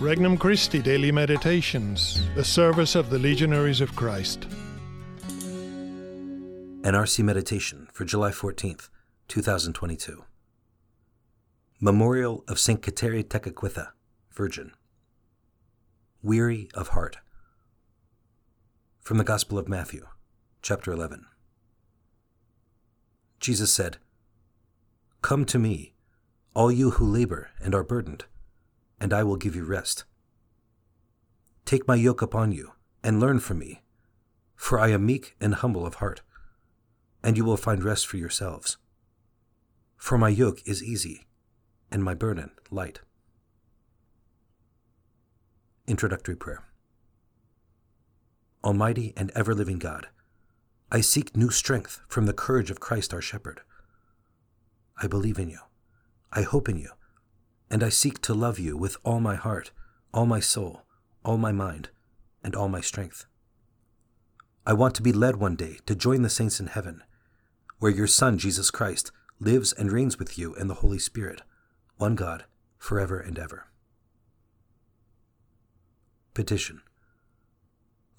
Regnum Christi Daily Meditations, the service of the Legionaries of Christ. NRC Meditation for July 14th, 2022. Memorial of St. Kateri Tekakwitha, Virgin. Weary of heart. From the Gospel of Matthew, chapter 11. Jesus said, Come to me, all you who labor and are burdened and I will give you rest. Take my yoke upon you, and learn from me, for I am meek and humble of heart, and you will find rest for yourselves. For my yoke is easy, and my burden light. Introductory Prayer Almighty and ever living God, I seek new strength from the courage of Christ our Shepherd. I believe in you. I hope in you and I seek to love you with all my heart, all my soul, all my mind, and all my strength. I want to be led one day to join the saints in heaven, where your Son, Jesus Christ, lives and reigns with you in the Holy Spirit, one God, forever and ever. Petition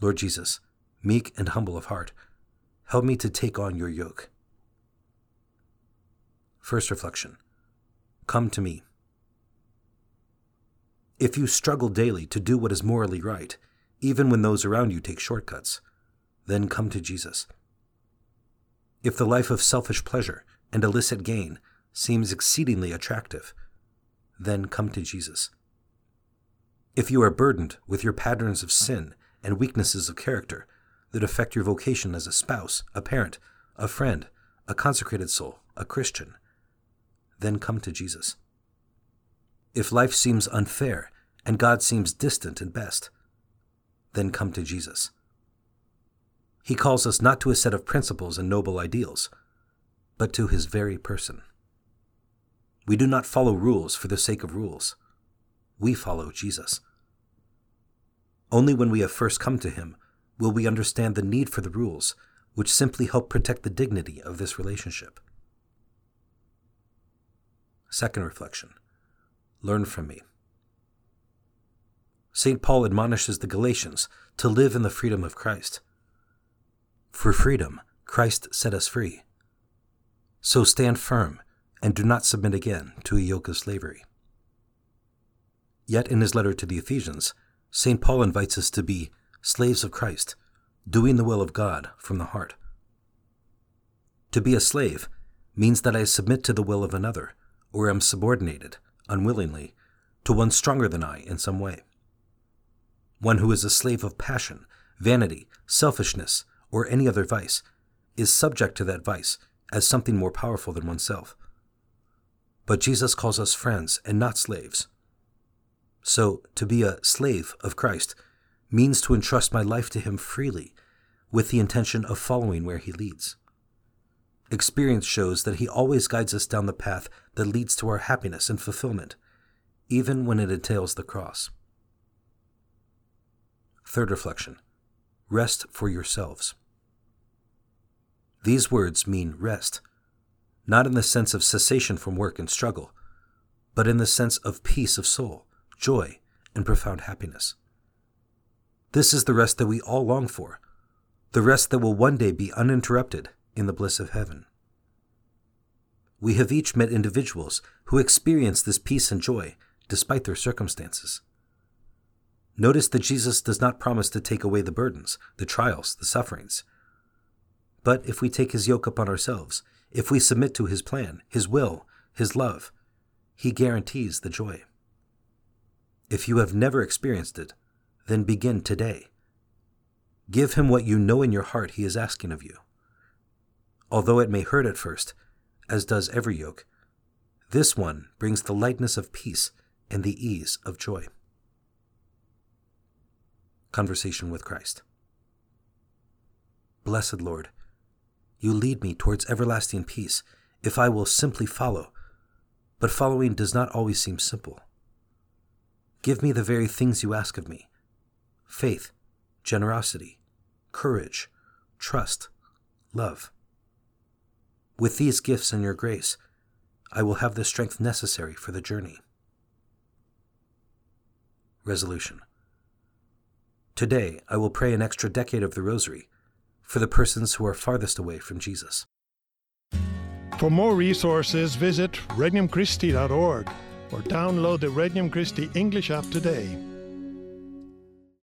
Lord Jesus, meek and humble of heart, help me to take on your yoke. First reflection Come to me. If you struggle daily to do what is morally right, even when those around you take shortcuts, then come to Jesus. If the life of selfish pleasure and illicit gain seems exceedingly attractive, then come to Jesus. If you are burdened with your patterns of sin and weaknesses of character that affect your vocation as a spouse, a parent, a friend, a consecrated soul, a Christian, then come to Jesus. If life seems unfair and God seems distant and best, then come to Jesus. He calls us not to a set of principles and noble ideals, but to his very person. We do not follow rules for the sake of rules. We follow Jesus. Only when we have first come to him will we understand the need for the rules, which simply help protect the dignity of this relationship. Second reflection Learn from me. St. Paul admonishes the Galatians to live in the freedom of Christ. For freedom, Christ set us free. So stand firm and do not submit again to a yoke of slavery. Yet in his letter to the Ephesians, St. Paul invites us to be slaves of Christ, doing the will of God from the heart. To be a slave means that I submit to the will of another, or am subordinated unwillingly, to one stronger than I in some way. One who is a slave of passion, vanity, selfishness, or any other vice is subject to that vice as something more powerful than oneself. But Jesus calls us friends and not slaves. So, to be a slave of Christ means to entrust my life to Him freely with the intention of following where He leads. Experience shows that He always guides us down the path that leads to our happiness and fulfillment, even when it entails the cross. Third reflection Rest for yourselves. These words mean rest, not in the sense of cessation from work and struggle, but in the sense of peace of soul, joy, and profound happiness. This is the rest that we all long for, the rest that will one day be uninterrupted in the bliss of heaven. We have each met individuals who experience this peace and joy despite their circumstances. Notice that Jesus does not promise to take away the burdens, the trials, the sufferings. But if we take his yoke upon ourselves, if we submit to his plan, his will, his love, he guarantees the joy. If you have never experienced it, then begin today. Give him what you know in your heart he is asking of you. Although it may hurt at first, as does every yoke, this one brings the lightness of peace and the ease of joy. Conversation with Christ. Blessed Lord, you lead me towards everlasting peace if I will simply follow, but following does not always seem simple. Give me the very things you ask of me faith, generosity, courage, trust, love. With these gifts and your grace, I will have the strength necessary for the journey. resolution. Today, I will pray an extra decade of the Rosary for the persons who are farthest away from Jesus. For more resources, visit regnumchristi.org or download the Regnum Christi English app today.